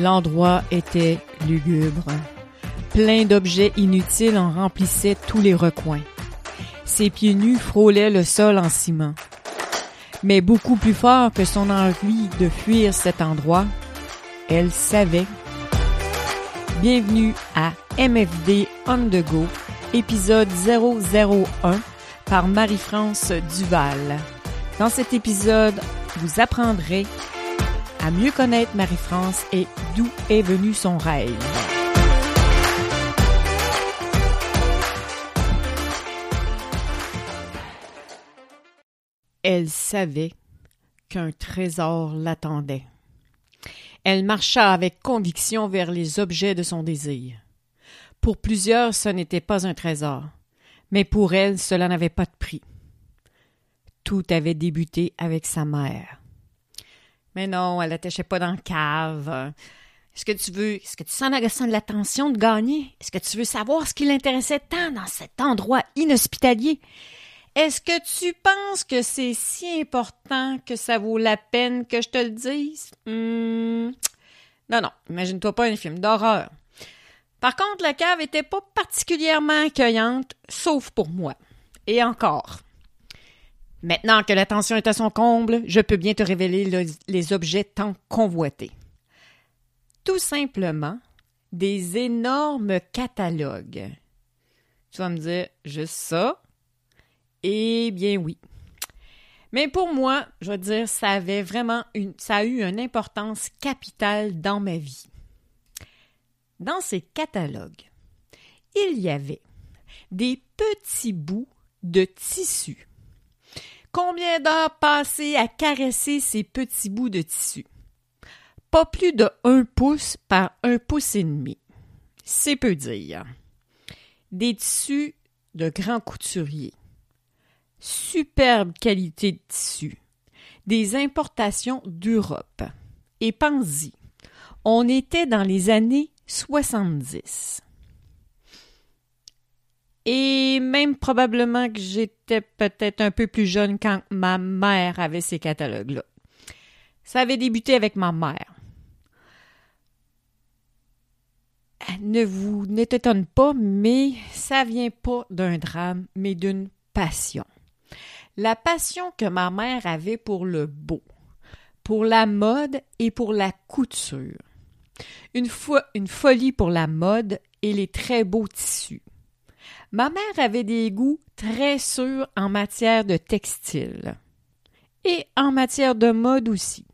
L'endroit était lugubre. Plein d'objets inutiles en remplissaient tous les recoins. Ses pieds nus frôlaient le sol en ciment. Mais beaucoup plus fort que son envie de fuir cet endroit, elle savait. Bienvenue à MFD On The Go, épisode 001 par Marie-France Duval. Dans cet épisode, vous apprendrez à mieux connaître Marie-France et d'où est venu son rêve. Elle savait qu'un trésor l'attendait. Elle marcha avec conviction vers les objets de son désir. Pour plusieurs, ce n'était pas un trésor, mais pour elle, cela n'avait pas de prix. Tout avait débuté avec sa mère. Mais non, elle n'attachait pas dans le cave. Est-ce que tu veux, est-ce que tu sens de l'attention de gagner? Est-ce que tu veux savoir ce qui l'intéressait tant dans cet endroit inhospitalier? Est-ce que tu penses que c'est si important que ça vaut la peine que je te le dise? Hmm. Non, non, imagine-toi pas un film d'horreur. Par contre, la cave était pas particulièrement accueillante, sauf pour moi. Et encore. Maintenant que l'attention est à son comble, je peux bien te révéler les objets tant convoités. Tout simplement des énormes catalogues. Tu vas me dire, juste ça? Eh bien oui. Mais pour moi, je veux dire, ça avait vraiment une, ça a eu une importance capitale dans ma vie. Dans ces catalogues, il y avait des petits bouts de tissu Combien d'heures passées à caresser ces petits bouts de tissu? Pas plus de un pouce par un pouce et demi. C'est peu dire. Des tissus de grands couturiers. Superbe qualité de tissu. Des importations d'Europe. Et pensez-y, on était dans les années 70. Et même probablement que j'étais peut-être un peu plus jeune quand ma mère avait ces catalogues-là. Ça avait débuté avec ma mère. Ne vous n'étonne pas, mais ça vient pas d'un drame, mais d'une passion. La passion que ma mère avait pour le beau, pour la mode et pour la couture. Une, fois, une folie pour la mode et les très beaux tissus. Ma mère avait des goûts très sûrs en matière de textile et en matière de mode aussi.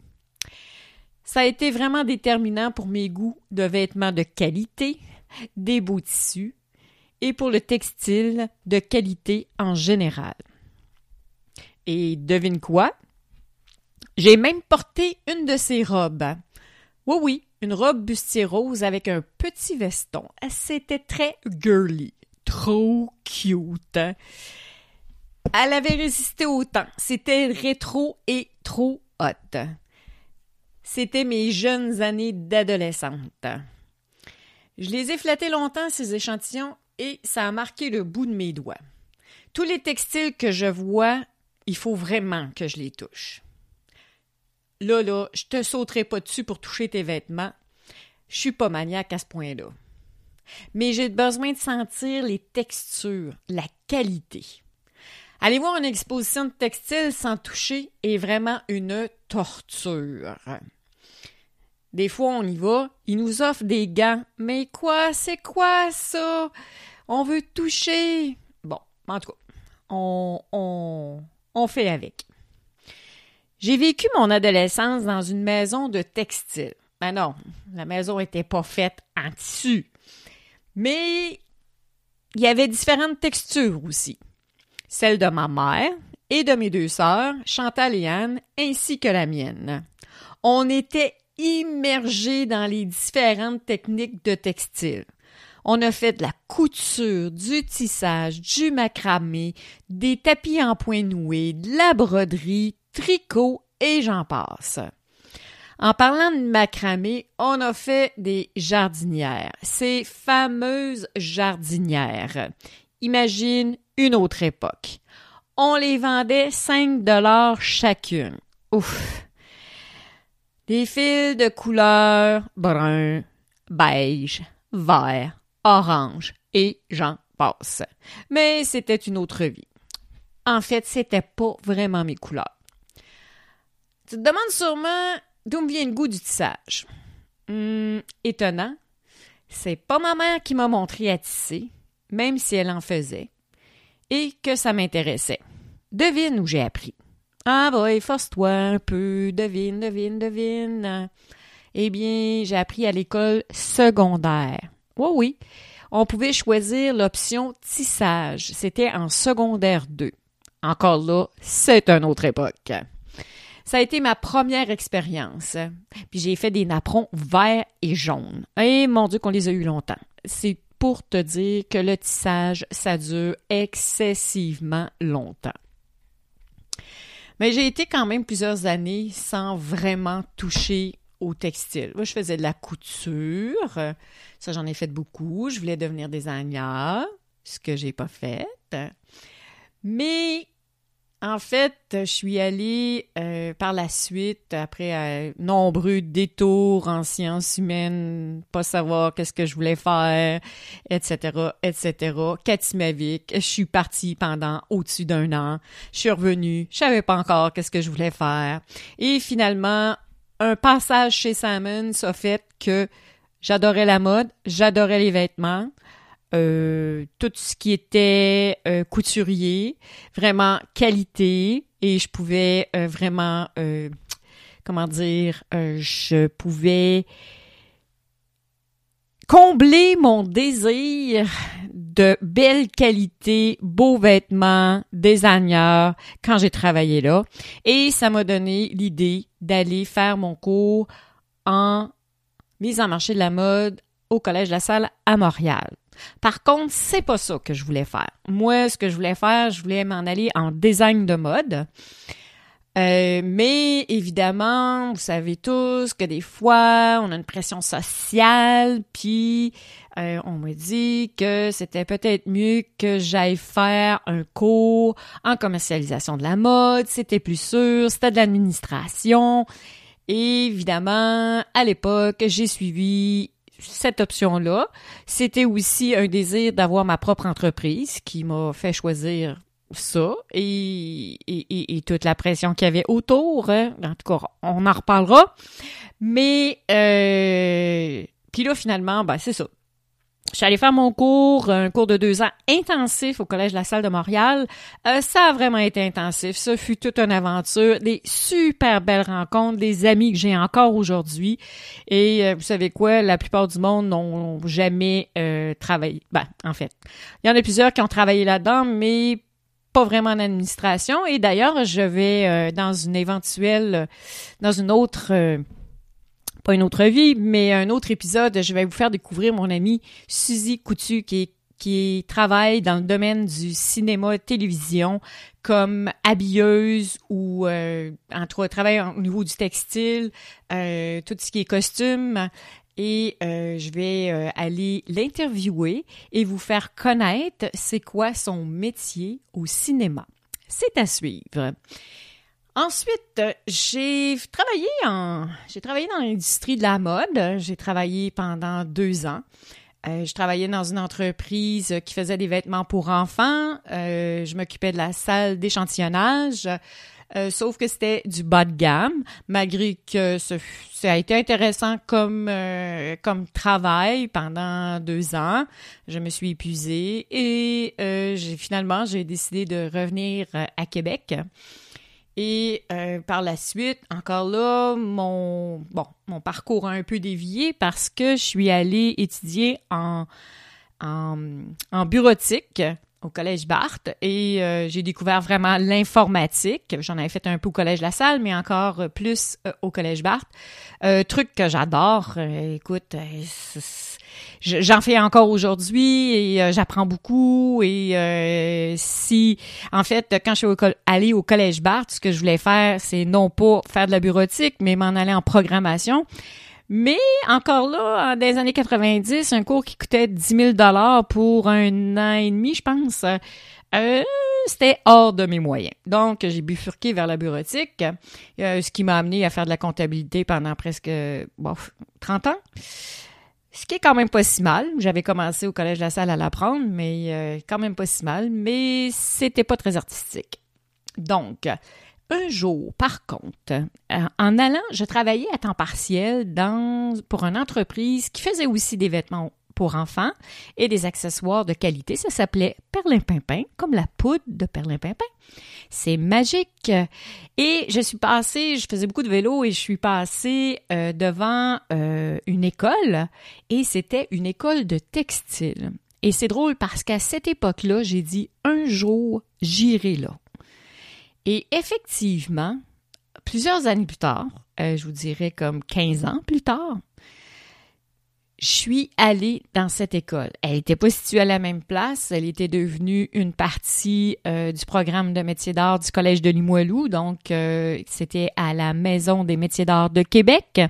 Ça a été vraiment déterminant pour mes goûts de vêtements de qualité, des beaux tissus et pour le textile de qualité en général. Et devine quoi? J'ai même porté une de ces robes. Oui, oui, une robe bustier rose avec un petit veston. C'était très girly trop cute. Hein. Elle avait résisté au temps. C'était rétro et trop hot. C'était mes jeunes années d'adolescente. Je les ai flattés longtemps, ces échantillons, et ça a marqué le bout de mes doigts. Tous les textiles que je vois, il faut vraiment que je les touche. Là, là, je te sauterai pas dessus pour toucher tes vêtements. Je suis pas maniaque à ce point-là mais j'ai besoin de sentir les textures, la qualité. Aller voir une exposition de textile sans toucher est vraiment une torture. Des fois, on y va, ils nous offrent des gants. Mais quoi, c'est quoi ça? On veut toucher. Bon, en tout cas, on, fait avec. J'ai vécu mon adolescence dans une maison de textile. Ben non, la maison n'était pas faite en tissu. Mais il y avait différentes textures aussi. Celle de ma mère et de mes deux sœurs, Chantal et Anne, ainsi que la mienne. On était immergés dans les différentes techniques de textile. On a fait de la couture, du tissage, du macramé, des tapis en point noué, de la broderie, tricot et j'en passe. En parlant de macramé, on a fait des jardinières, ces fameuses jardinières. Imagine une autre époque. On les vendait 5 dollars chacune. Ouf. Des fils de couleur brun, beige, vert, orange et j'en passe. Mais c'était une autre vie. En fait, c'était pas vraiment mes couleurs. Tu te demandes sûrement d'où me vient le goût du tissage? Hum, étonnant. C'est pas ma mère qui m'a montré à tisser, même si elle en faisait, et que ça m'intéressait. Devine où j'ai appris. Ah boy, force-toi un peu, devine, devine, devine. Eh bien, j'ai appris à l'école secondaire. Oui, oui. On pouvait choisir l'option tissage. C'était en secondaire 2. Encore là, c'est une autre époque. Ça a été ma première expérience. Puis j'ai fait des napperons verts et jaunes. Et mon Dieu qu'on les a eu longtemps. C'est pour te dire que le tissage, ça dure excessivement longtemps. Mais j'ai été quand même plusieurs années sans vraiment toucher au textile. Moi, je faisais de la couture. Ça, j'en ai fait beaucoup. Je voulais devenir designer, ce que j'ai pas fait. Mais en fait, je suis allée euh, par la suite, après euh, nombreux détours en sciences humaines, pas savoir qu'est-ce que je voulais faire, etc., etc. Katimavik, je suis partie pendant au-dessus d'un an. Je suis revenue, je savais pas encore qu'est-ce que je voulais faire. Et finalement, un passage chez Simons a fait que j'adorais la mode, j'adorais les vêtements. Euh, tout ce qui était euh, couturier, vraiment qualité, et je pouvais euh, vraiment, comment dire, je pouvais combler mon désir de belle qualité, beaux vêtements, designer quand j'ai travaillé là. Et ça m'a donné l'idée d'aller faire mon cours en mise en marché de la mode au Collège de la Salle à Montréal. Par contre, c'est pas ça que je voulais faire. Moi, ce que je voulais faire, je voulais m'en aller en design de mode. Euh, mais évidemment, vous savez tous que des fois, on a une pression sociale, puis euh, on me dit que c'était peut-être mieux que j'aille faire un cours en commercialisation de la mode, c'était plus sûr, c'était de l'administration. Évidemment, à l'époque, j'ai suivi cette option-là. C'était aussi un désir d'avoir ma propre entreprise qui m'a fait choisir ça et, toute la pression qu'il y avait autour. Hein. En tout cas, on en reparlera. Mais euh, puis là, finalement, ben c'est ça. Je suis allée faire mon cours, un cours de deux ans intensif au Collège de la Salle de Montréal. Euh, ça a vraiment été intensif. Ça fut toute une aventure, des super belles rencontres, des amis que j'ai encore aujourd'hui. Et euh, vous savez quoi, la plupart du monde n'ont jamais euh, travaillé. Ben, en fait, il y en a plusieurs qui ont travaillé là-dedans, mais pas vraiment en administration. Et d'ailleurs, je vais dans une éventuelle, dans une autre pas une autre vie, mais un autre épisode, je vais vous faire découvrir mon amie Suzy Coutu qui qui travaille dans le domaine du cinéma télévision comme habilleuse ou euh, entre travaille au niveau du textile, euh, tout ce qui est costume et euh, je vais euh, aller l'interviewer et vous faire connaître c'est quoi son métier au cinéma. C'est à suivre. Ensuite, j'ai travaillé en, j'ai travaillé dans l'industrie de la mode. J'ai travaillé pendant deux ans. Euh, je travaillais dans une entreprise qui faisait des vêtements pour enfants. Euh, je m'occupais de la salle d'échantillonnage. Euh, sauf que c'était du bas de gamme, malgré que ça a été intéressant comme comme travail pendant deux ans. Je me suis épuisée et j'ai finalement j'ai décidé de revenir à Québec. Et euh, par la suite, encore là, mon bon, mon parcours a un peu dévié parce que je suis allée étudier en, en, bureautique au collège Barthes et euh, j'ai découvert vraiment l'informatique. J'en avais fait un peu au collège La Salle, mais encore plus euh, au collège Barthes. truc que j'adore. écoute, j'en fais encore aujourd'hui et euh, j'apprends beaucoup. Et euh, si, en fait, quand je suis allée au collège Barthes, ce que je voulais faire, c'est non pas faire de la bureautique, mais m'en aller en programmation. Mais encore là, dans les années 90, un cours qui coûtait 10 000 dollars pour un an et demi, je pense, euh, c'était hors de mes moyens. Donc, j'ai bifurqué vers la bureautique, ce qui m'a amené à faire de la comptabilité pendant presque bon, 30 ans. Ce qui est quand même pas si mal. J'avais commencé au Collège de la Salle à l'apprendre, mais euh, quand même pas si mal. Mais c'était pas très artistique. Donc, un jour, par contre, euh, en allant, je travaillais à temps partiel dans, pour une entreprise qui faisait aussi des vêtements pour enfants et des accessoires de qualité. Ça s'appelait Perlin-Pimpin, comme la poudre de Perlin-Pimpin. C'est magique. Et je suis passée, je faisais beaucoup de vélo et je suis passée euh, devant euh, une école et c'était une école de textile. Et c'est drôle parce qu'à cette époque-là, j'ai dit un jour, j'irai là. Et effectivement, plusieurs années plus tard, euh, je vous dirais comme 15 ans plus tard, je suis allée dans cette école. Elle n'était pas située à la même place. Elle était devenue une partie euh, du programme de métiers d'art du Collège de Limoilou. Donc, euh, c'était à la Maison des métiers d'art de Québec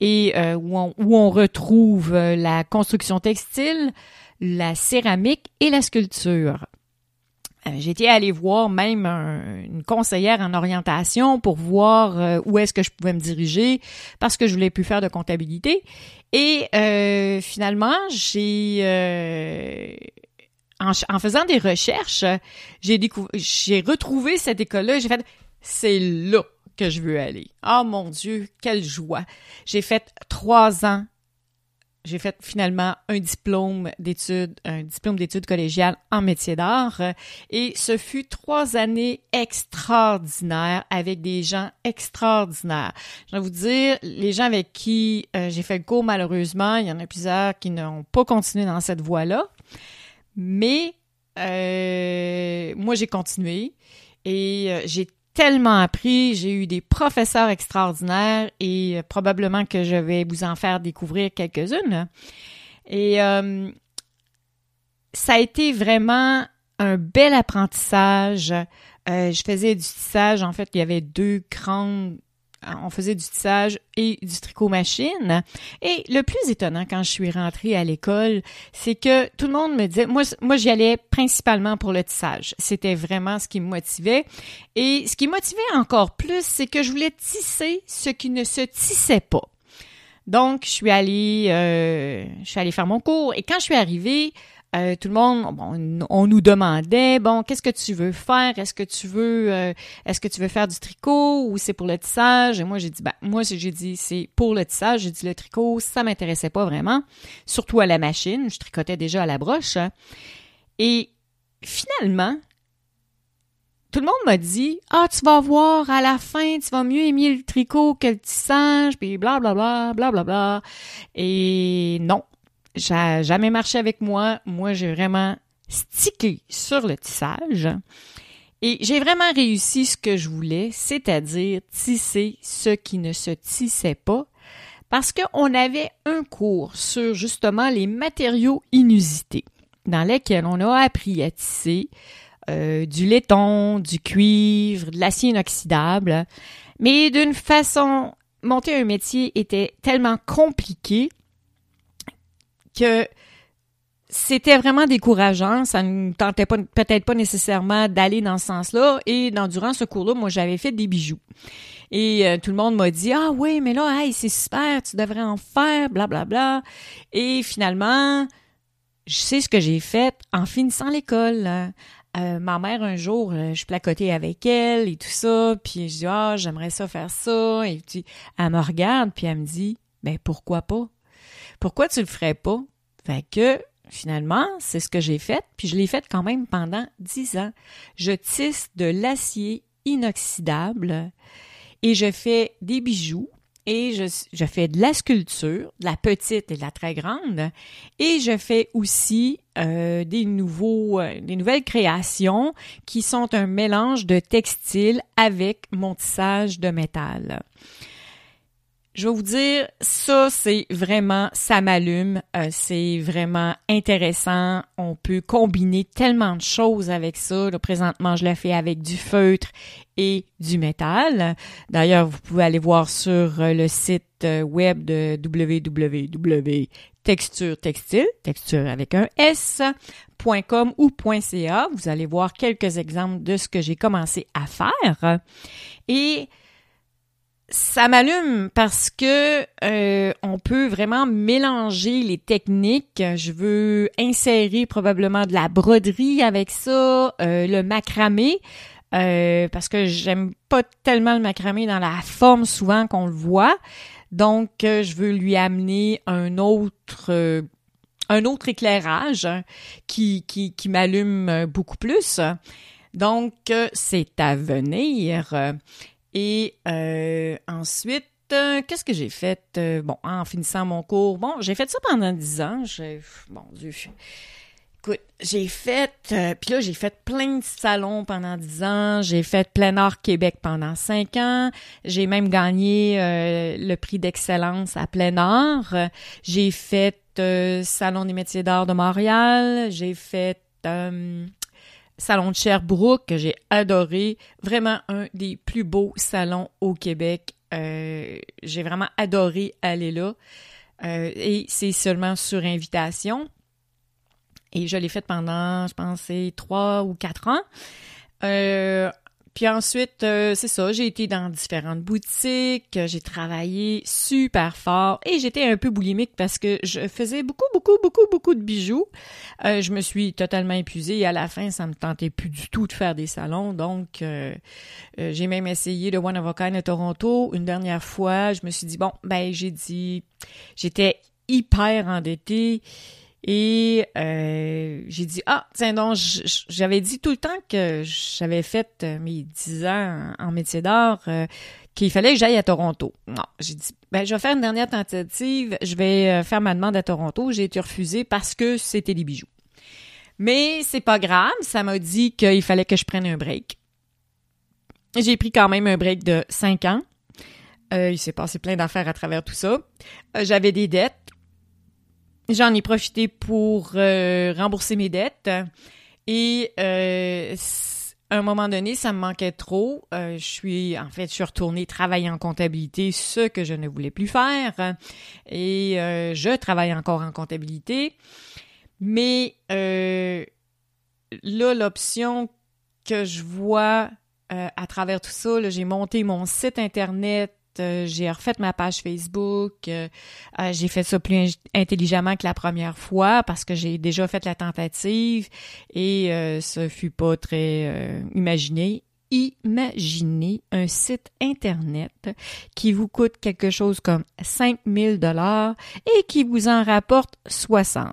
et euh, où, on, où, on, retrouve la construction textile, la céramique et la sculpture. Euh, j'étais allée voir même une conseillère en orientation pour voir euh, où est-ce que je pouvais me diriger parce que je voulais plus faire de comptabilité. Et euh, finalement, j'ai euh, en, faisant des recherches, j'ai découvert, j'ai retrouvé cette école-là. J'ai fait, c'est là que je veux aller. Oh mon Dieu, quelle joie! J'ai fait trois ans j'ai fait finalement un diplôme d'études, un diplôme d'études collégiales en métier d'art. Et ce fut trois années extraordinaires avec des gens extraordinaires. Je vais vous dire, les gens avec qui euh, j'ai fait le cours, malheureusement, il y en a plusieurs qui n'ont pas continué dans cette voie-là. Mais euh, moi, j'ai continué et euh, j'ai tellement appris, j'ai eu des professeurs extraordinaires et euh, probablement que je vais vous en faire découvrir quelques-unes. Et euh, ça a été vraiment un bel apprentissage. Euh, je faisais du tissage, en fait, il y avait deux grandes on faisait du tissage et du tricot machine. Et le plus étonnant quand je suis rentrée à l'école, c'est que tout le monde me disait, moi, moi j'y allais principalement pour le tissage. C'était vraiment ce qui me motivait. Et ce qui motivait encore plus, c'est que je voulais tisser ce qui ne se tissait pas. Donc, je euh, je suis allée faire mon cours. Et quand je suis arrivée, euh, tout le monde, bon, on nous demandait, bon, qu'est-ce que tu veux faire? Est-ce que tu veux, euh, est-ce que tu veux faire du tricot ou c'est pour le tissage? Et moi, j'ai dit, ben, moi, j'ai dit, c'est pour le tissage. J'ai dit, le tricot, ça m'intéressait pas vraiment, surtout à la machine. Je tricotais déjà à la broche. Et finalement, tout le monde m'a dit, ah, tu vas voir, à la fin, tu vas mieux aimer le tricot que le tissage, puis blablabla, blablabla. Bla, bla. Et non, ça jamais marché avec moi. Moi, j'ai vraiment stické sur le tissage. Et j'ai vraiment réussi ce que je voulais, c'est-à-dire tisser ce qui ne se tissait pas, parce qu'on avait un cours sur justement les matériaux inusités, dans lesquels on a appris à tisser euh, du laiton, du cuivre, de l'acier inoxydable, mais d'une façon, monter un métier était tellement compliqué que c'était vraiment décourageant. Ça ne tentait pas, peut-être pas nécessairement d'aller dans ce sens-là. Et durant ce cours-là, moi, j'avais fait des bijoux. Et euh, tout le monde m'a dit, ah oui, mais là, hey, c'est super, tu devrais en faire, blablabla. Bla, bla. Et finalement, je sais ce que j'ai fait en finissant l'école. Euh, ma mère, un jour, euh, je placotais avec elle et tout ça, puis je dis, ah, j'aimerais ça faire ça. Et puis, elle me regarde, puis elle me dit, ben, pourquoi pas? Pourquoi tu le ferais pas? Fait que finalement, c'est ce que j'ai fait, puis je l'ai fait quand même pendant dix ans. Je tisse de l'acier inoxydable et je fais des bijoux et je, fais de la sculpture, de la petite et de la très grande, et je fais aussi euh, des nouveaux, euh, des nouvelles créations qui sont un mélange de textile avec mon tissage de métal je vais vous dire, ça, c'est vraiment, ça m'allume. Euh, c'est vraiment intéressant. On peut combiner tellement de choses avec ça. Là, présentement, je le fais avec du feutre et du métal. D'ailleurs, vous pouvez aller voir sur euh, le site euh, web de www texture textile, texture avec un S.com ou .ca. Vous allez voir quelques exemples de ce que j'ai commencé à faire. Et ça m'allume parce que euh, on peut vraiment mélanger les techniques. Je veux insérer probablement de la broderie avec ça, euh, le macramé. Euh, parce que j'aime pas tellement le macramé dans la forme souvent qu'on le voit. Donc, je veux lui amener un autre un autre éclairage qui, qui, qui m'allume beaucoup plus. Donc, c'est à venir. Et euh, ensuite, euh, qu'est-ce que j'ai fait? Euh, bon, en finissant mon cours, bon, j'ai fait ça pendant dix ans. J'ai, bon Dieu, écoute, j'ai fait, puis là, j'ai fait plein de salons pendant dix ans. J'ai fait plein art Québec pendant cinq ans. J'ai même gagné le prix d'excellence à plein art. J'ai fait Salon des métiers d'art de Montréal. J'ai fait salon de Sherbrooke que j'ai adoré. Vraiment un des plus beaux salons au Québec. Euh, j'ai vraiment adoré aller là. Euh, et c'est seulement sur invitation. Et je l'ai fait pendant, je pense, trois ou quatre ans. Euh, puis ensuite, euh, c'est ça, j'ai été dans différentes boutiques, j'ai travaillé super fort et j'étais un peu boulimique parce que je faisais beaucoup, beaucoup, beaucoup, beaucoup de bijoux. Euh, je me suis totalement épuisée et à la fin, ça me tentait plus du tout de faire des salons. Donc, euh, j'ai même essayé le One of a Kind à Toronto une dernière fois. Je me suis dit, bon, ben, j'ai dit, j'étais hyper endettée. Et euh, j'ai dit, ah, tiens donc, j'avais dit tout le temps que j'avais fait euh, mes 10 ans en métier d'art, euh, qu'il fallait que j'aille à Toronto. Non, j'ai dit, ben, je vais faire une dernière tentative, je vais faire ma demande à Toronto. J'ai été refusée parce que c'était des bijoux. Mais c'est pas grave, ça m'a dit qu'il fallait que je prenne un break. J'ai pris quand même un break de 5 ans. il s'est passé plein d'affaires à travers tout ça. J'avais des dettes J'en ai profité pour euh, rembourser mes dettes et euh, à un moment donné, ça me manquait trop. Euh, je suis, en fait, je suis retournée travailler en comptabilité, ce que je ne voulais plus faire. Et je travaille encore en comptabilité. Mais là, l'option que je vois à travers tout ça, j'ai monté mon site Internet j'ai refait ma page Facebook, euh, euh, j'ai fait ça plus intelligemment que la première fois parce que j'ai déjà fait la tentative et ce fut pas très imaginé. Imaginez un site internet qui vous coûte quelque chose comme 5000 dollars et qui vous en rapporte 60.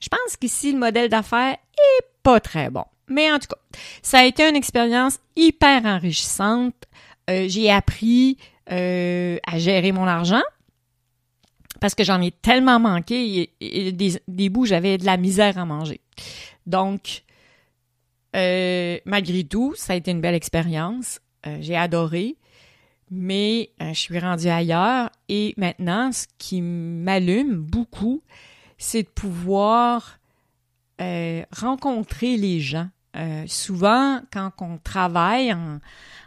Je pense qu'ici le modèle d'affaires est pas très bon. Mais en tout cas, ça a été une expérience hyper enrichissante. Euh, j'ai appris euh, à gérer mon argent parce que j'en ai tellement manqué et, des, bouts, j'avais de la misère à manger. Donc, euh, malgré tout, ça a été une belle expérience. j'ai adoré, mais je suis rendue ailleurs et maintenant, ce qui m'allume beaucoup, c'est de pouvoir rencontrer les gens. Souvent, quand on travaille en,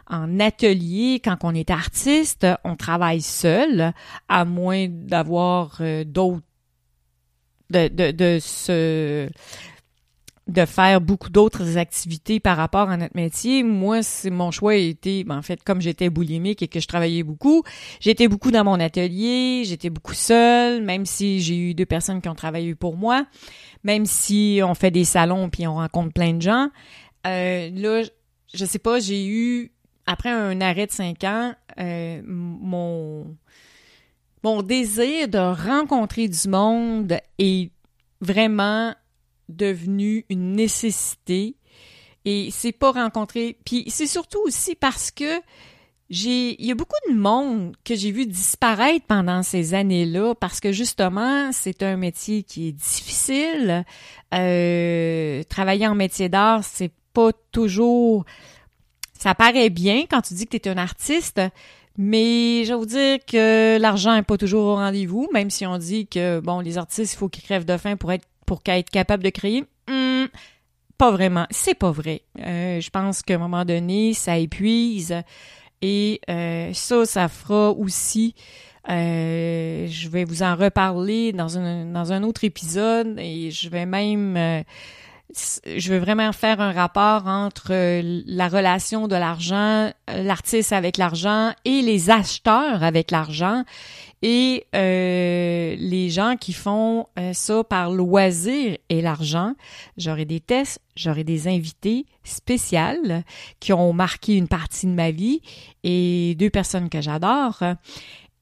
en atelier, quand on est artiste, on travaille seul, à moins d'avoir euh, d'autres, de, de, de se de faire beaucoup d'autres activités par rapport à notre métier. Moi, c'est mon choix a été, ben, en fait, comme j'étais boulimique et que je travaillais beaucoup, j'étais beaucoup dans mon atelier, j'étais beaucoup seule, même si j'ai eu deux personnes qui ont travaillé pour moi, même si on fait des salons puis on rencontre plein de gens. Euh, là, je sais pas, j'ai eu après un arrêt de cinq ans, euh, mon, mon désir de rencontrer du monde est vraiment devenu une nécessité. Et c'est pas rencontrer. Puis c'est surtout aussi parce que j'ai, il y a beaucoup de monde que j'ai vu disparaître pendant ces années-là parce que justement, c'est un métier qui est difficile. Euh, travailler en métier d'art, c'est pas toujours ça paraît bien quand tu dis que tu es un artiste, mais je vais vous dire que l'argent n'est pas toujours au rendez-vous, même si on dit que bon, les artistes, il faut qu'ils crèvent de faim pour être pour être capables de créer? Hmm, pas vraiment. C'est pas vrai. Euh, je pense qu'à un moment donné, ça épuise. Et euh, ça, ça fera aussi je vais vous en reparler dans un, dans un autre épisode et je vais même je veux vraiment faire un rapport entre euh, la relation de l'argent, euh, l'artiste avec l'argent et les acheteurs avec l'argent et euh, les gens qui font ça par loisir et l'argent. J'aurai des tests, j'aurai des invités spéciales qui ont marqué une partie de ma vie et deux personnes que j'adore.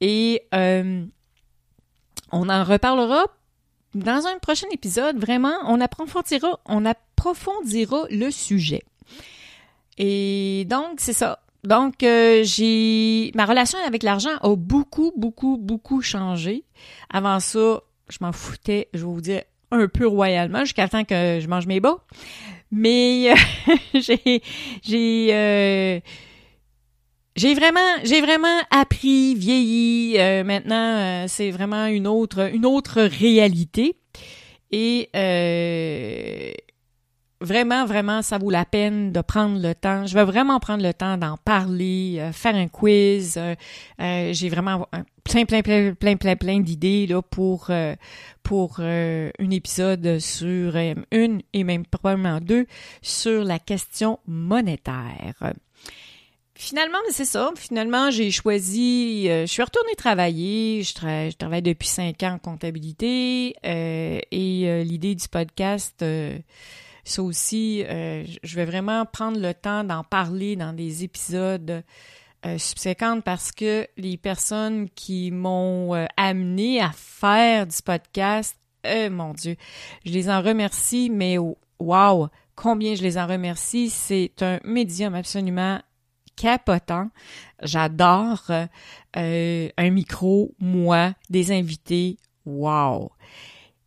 Et on en reparlera dans un prochain épisode, vraiment, on approfondira, on approfondira le sujet. Et donc, c'est ça. Donc, euh, j'ai ma relation avec l'argent a beaucoup, beaucoup, beaucoup changé. Avant ça, je m'en foutais, je vais vous dire, un peu royalement jusqu'à temps que je mange mes bas. Mais j'ai j'ai euh, j'ai vraiment, j'ai vraiment appris, vieilli. Euh, maintenant, euh, c'est vraiment une autre, une autre réalité. Et euh, vraiment, vraiment, ça vaut la peine de prendre le temps. Je vais vraiment prendre le temps d'en parler, faire un quiz. j'ai vraiment plein, plein, plein, plein, plein, plein d'idées là pour pour un épisode sur une et même probablement deux sur la question monétaire. Finalement, c'est ça. Finalement, j'ai choisi. Euh, je suis retournée travailler. Je, travaille depuis cinq ans en comptabilité. Euh, et euh, l'idée du podcast, ça aussi, je vais vraiment prendre le temps d'en parler dans des épisodes subséquents parce que les personnes qui m'ont amené à faire du podcast, mon Dieu, je les en remercie, mais wow, combien je les en remercie. C'est un médium absolument capotant. J'adore euh, un micro, moi, des invités. Wow!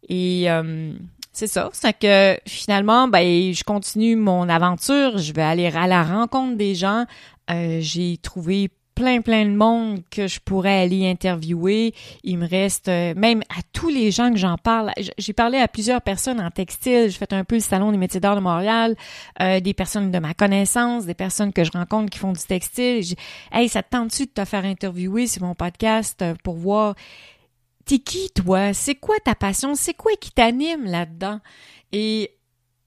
Et euh, c'est ça. C'est que finalement, ben, je continue mon aventure. Je vais aller à la rencontre des gens. Euh, j'ai trouvé plein, plein de monde que je pourrais aller interviewer. Il me reste, euh, même à tous les gens que j'en parle, j'ai parlé à plusieurs personnes en textile. J'ai fait un peu le salon des métiers d'art de Montréal, euh, des personnes de ma connaissance, des personnes que je rencontre qui font du textile. hey, ça te tente-tu de te faire interviewer sur mon podcast pour voir t'es qui toi? C'est quoi ta passion? C'est quoi qui t'anime là-dedans? Et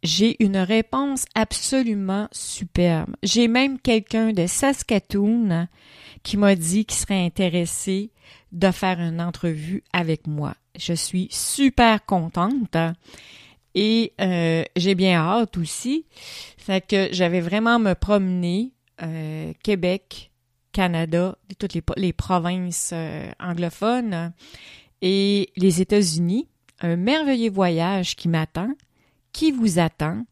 j'ai une réponse absolument superbe. J'ai même quelqu'un de Saskatoon qui m'a dit qu'il serait intéressé de faire une entrevue avec moi. Je suis super contente et euh, j'ai bien hâte aussi. Fait que j'avais vraiment me promener euh, Québec, Canada, toutes les, provinces euh, anglophones et les États-Unis. Un merveilleux voyage qui m'attend, qui vous attend.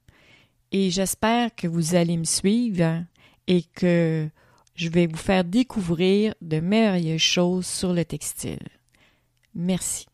Et j'espère que vous allez me suivre et que je vais vous faire découvrir de merveilleuses choses sur le textile. Merci.